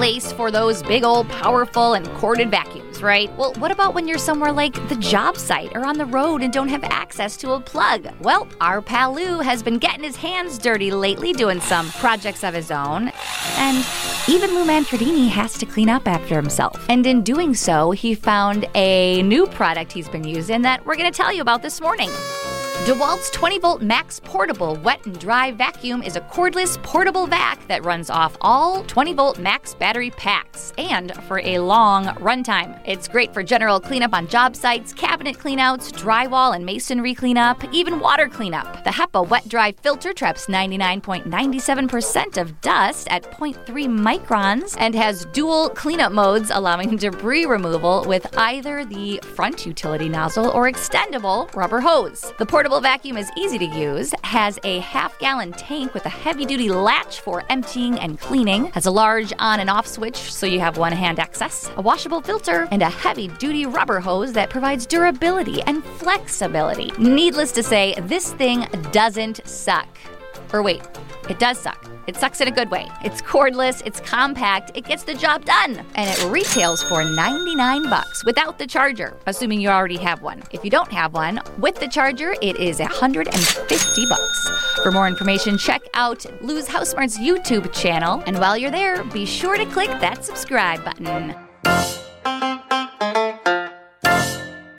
place for those big old powerful and corded vacuums, right? Well, what about when you're somewhere like the job site or on the road and don't have access to a plug? Well, our pal Lou has been getting his hands dirty lately doing some projects of his own. And even Lou Manfredini has to clean up after himself. And in doing so, he found a new product he's been using that we're going to tell you about this morning. DeWalt's 20 volt max portable wet and dry vacuum is a cordless portable vac that runs off all 20 volt max battery packs and for a long runtime. It's great for general cleanup on job sites, cabinet cleanouts, drywall and masonry cleanup, even water cleanup. The HEPA wet dry filter traps 99.97% of dust at 0.3 microns and has dual cleanup modes allowing debris removal with either the front utility nozzle or extendable rubber hose. The portable portable vacuum is easy to use, has a half gallon tank with a heavy duty latch for emptying and cleaning, has a large on and off switch so you have one hand access, a washable filter, and a heavy duty rubber hose that provides durability and flexibility. Needless to say, this thing doesn't suck. Or wait, it does suck. It sucks in a good way. It's cordless, it's compact, it gets the job done, and it retails for 99 bucks without the charger, assuming you already have one. If you don't have one, with the charger, it is 150 bucks. For more information, check out Lou's HouseSmarts YouTube channel, and while you're there, be sure to click that subscribe button.